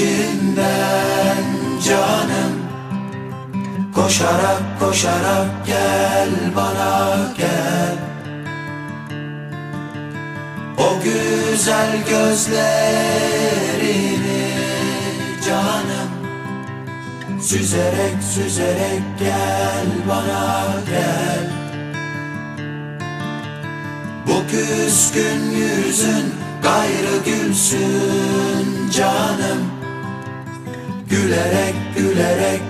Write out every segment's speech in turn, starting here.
içinden canım Koşarak koşarak gel bana gel. O güzel gözlerini canım Süzerek süzerek gel bana gel. Bu küskün yüzün gayrı gülsün Gülerek gülerek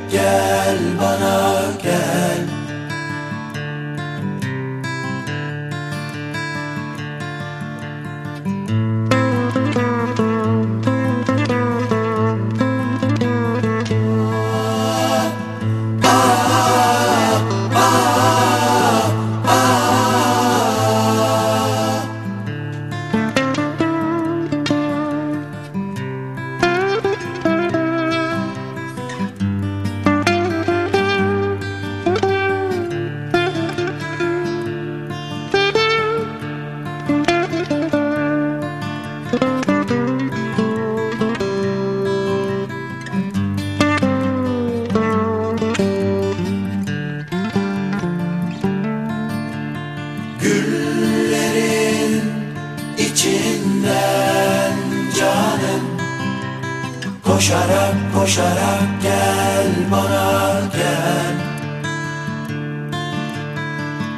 Koşarak koşarak gel bana gel.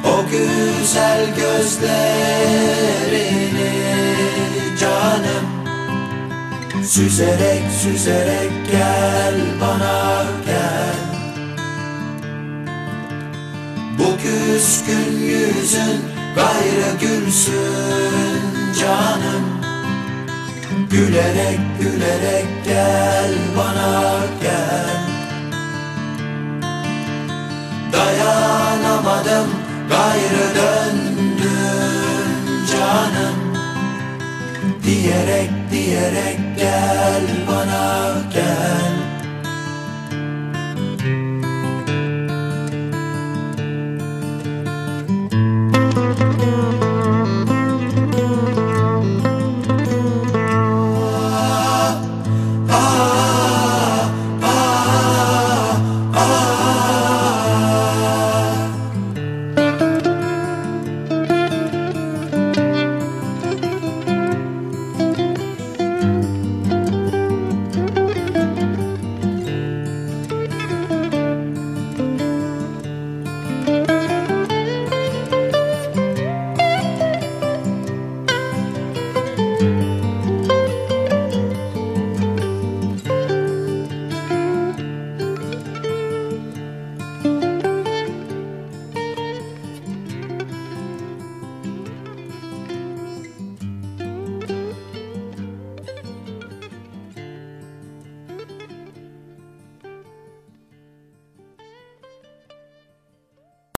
O güzel gözlerini canım Süzerek süzerek gel bana gel. Bu küskün yüzün gayrı gülsün canım Gülerek gülerek gel bana